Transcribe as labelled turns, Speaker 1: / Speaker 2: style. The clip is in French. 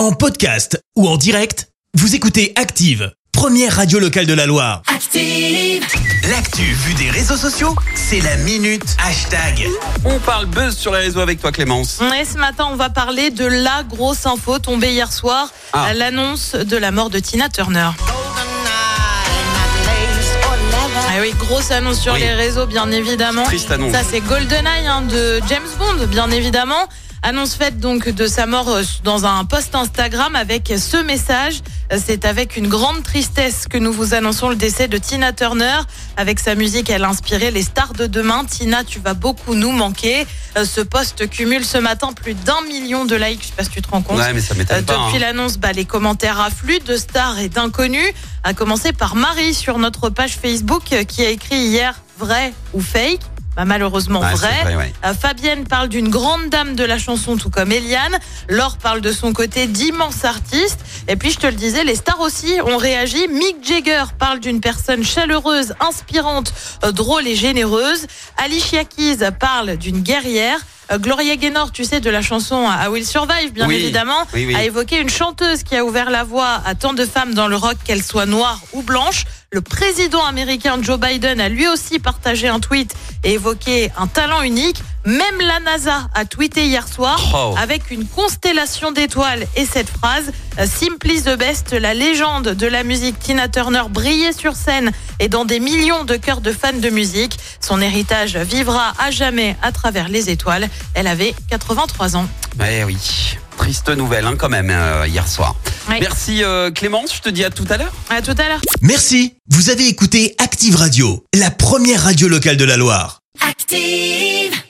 Speaker 1: En podcast ou en direct, vous écoutez Active, première radio locale de la Loire.
Speaker 2: Active.
Speaker 1: L'actu vue des réseaux sociaux, c'est la minute hashtag.
Speaker 3: On parle buzz sur les réseaux avec toi Clémence.
Speaker 4: Et ce matin, on va parler de la grosse info tombée hier soir,
Speaker 3: Ah.
Speaker 4: à l'annonce de la mort de Tina Turner. Ah oui, grosse annonce sur
Speaker 3: Oui.
Speaker 4: les réseaux, bien évidemment.
Speaker 3: Triste annonce.
Speaker 4: Ça, c'est GoldenEye hein, de James Bond, bien évidemment. Annonce faite donc de sa mort euh, dans un post Instagram avec ce message. Euh, C'est avec une grande tristesse que nous vous annonçons le décès de Tina Turner. Avec sa musique, elle a inspiré les stars de demain. Tina, tu vas beaucoup nous manquer. Euh, Ce post cumule ce matin plus d'un million de likes. Je sais pas si tu te rends compte.
Speaker 3: Ouais mais ça
Speaker 4: Euh,
Speaker 3: m'étonne pas.
Speaker 4: Depuis
Speaker 3: hein.
Speaker 4: l'annonce, bah, les commentaires affluent de stars et d'inconnus, à commencer par Marie sur notre page Facebook euh, qui a écrit hier vrai ou fake. Bah, malheureusement vrai.
Speaker 3: vrai, ouais.
Speaker 4: Euh, Fabienne parle d'une grande dame de la chanson, tout comme Eliane. Laure parle de son côté d'immenses artistes. Et puis, je te le disais, les stars aussi ont réagi. Mick Jagger parle d'une personne chaleureuse, inspirante, euh, drôle et généreuse. Alicia Keys parle d'une guerrière. Euh, Gloria Gaynor, tu sais, de la chanson I Will Survive, bien
Speaker 3: Oui.
Speaker 4: évidemment,
Speaker 3: Oui, oui.
Speaker 4: a évoqué une chanteuse qui a ouvert la voie à tant de femmes dans le rock, qu'elles soient noires ou blanches. Le président américain Joe Biden a lui aussi partagé un tweet et évoqué un talent unique. Même la NASA a tweeté hier soir
Speaker 3: Oh.
Speaker 4: avec une constellation d'étoiles et cette phrase euh, Simply the best, la légende de la musique Tina Turner brillait sur scène et dans des millions de cœurs de fans de musique. Son héritage vivra à jamais à travers les étoiles. Elle avait 83 ans.
Speaker 3: Ouais oui. Triste nouvelle hein, quand même euh, hier soir.
Speaker 4: Oui.
Speaker 3: Merci euh, Clémence, je te dis à tout à l'heure.
Speaker 4: À tout à l'heure.
Speaker 1: Merci, vous avez écouté Active Radio, la première radio locale de la Loire.
Speaker 2: Active.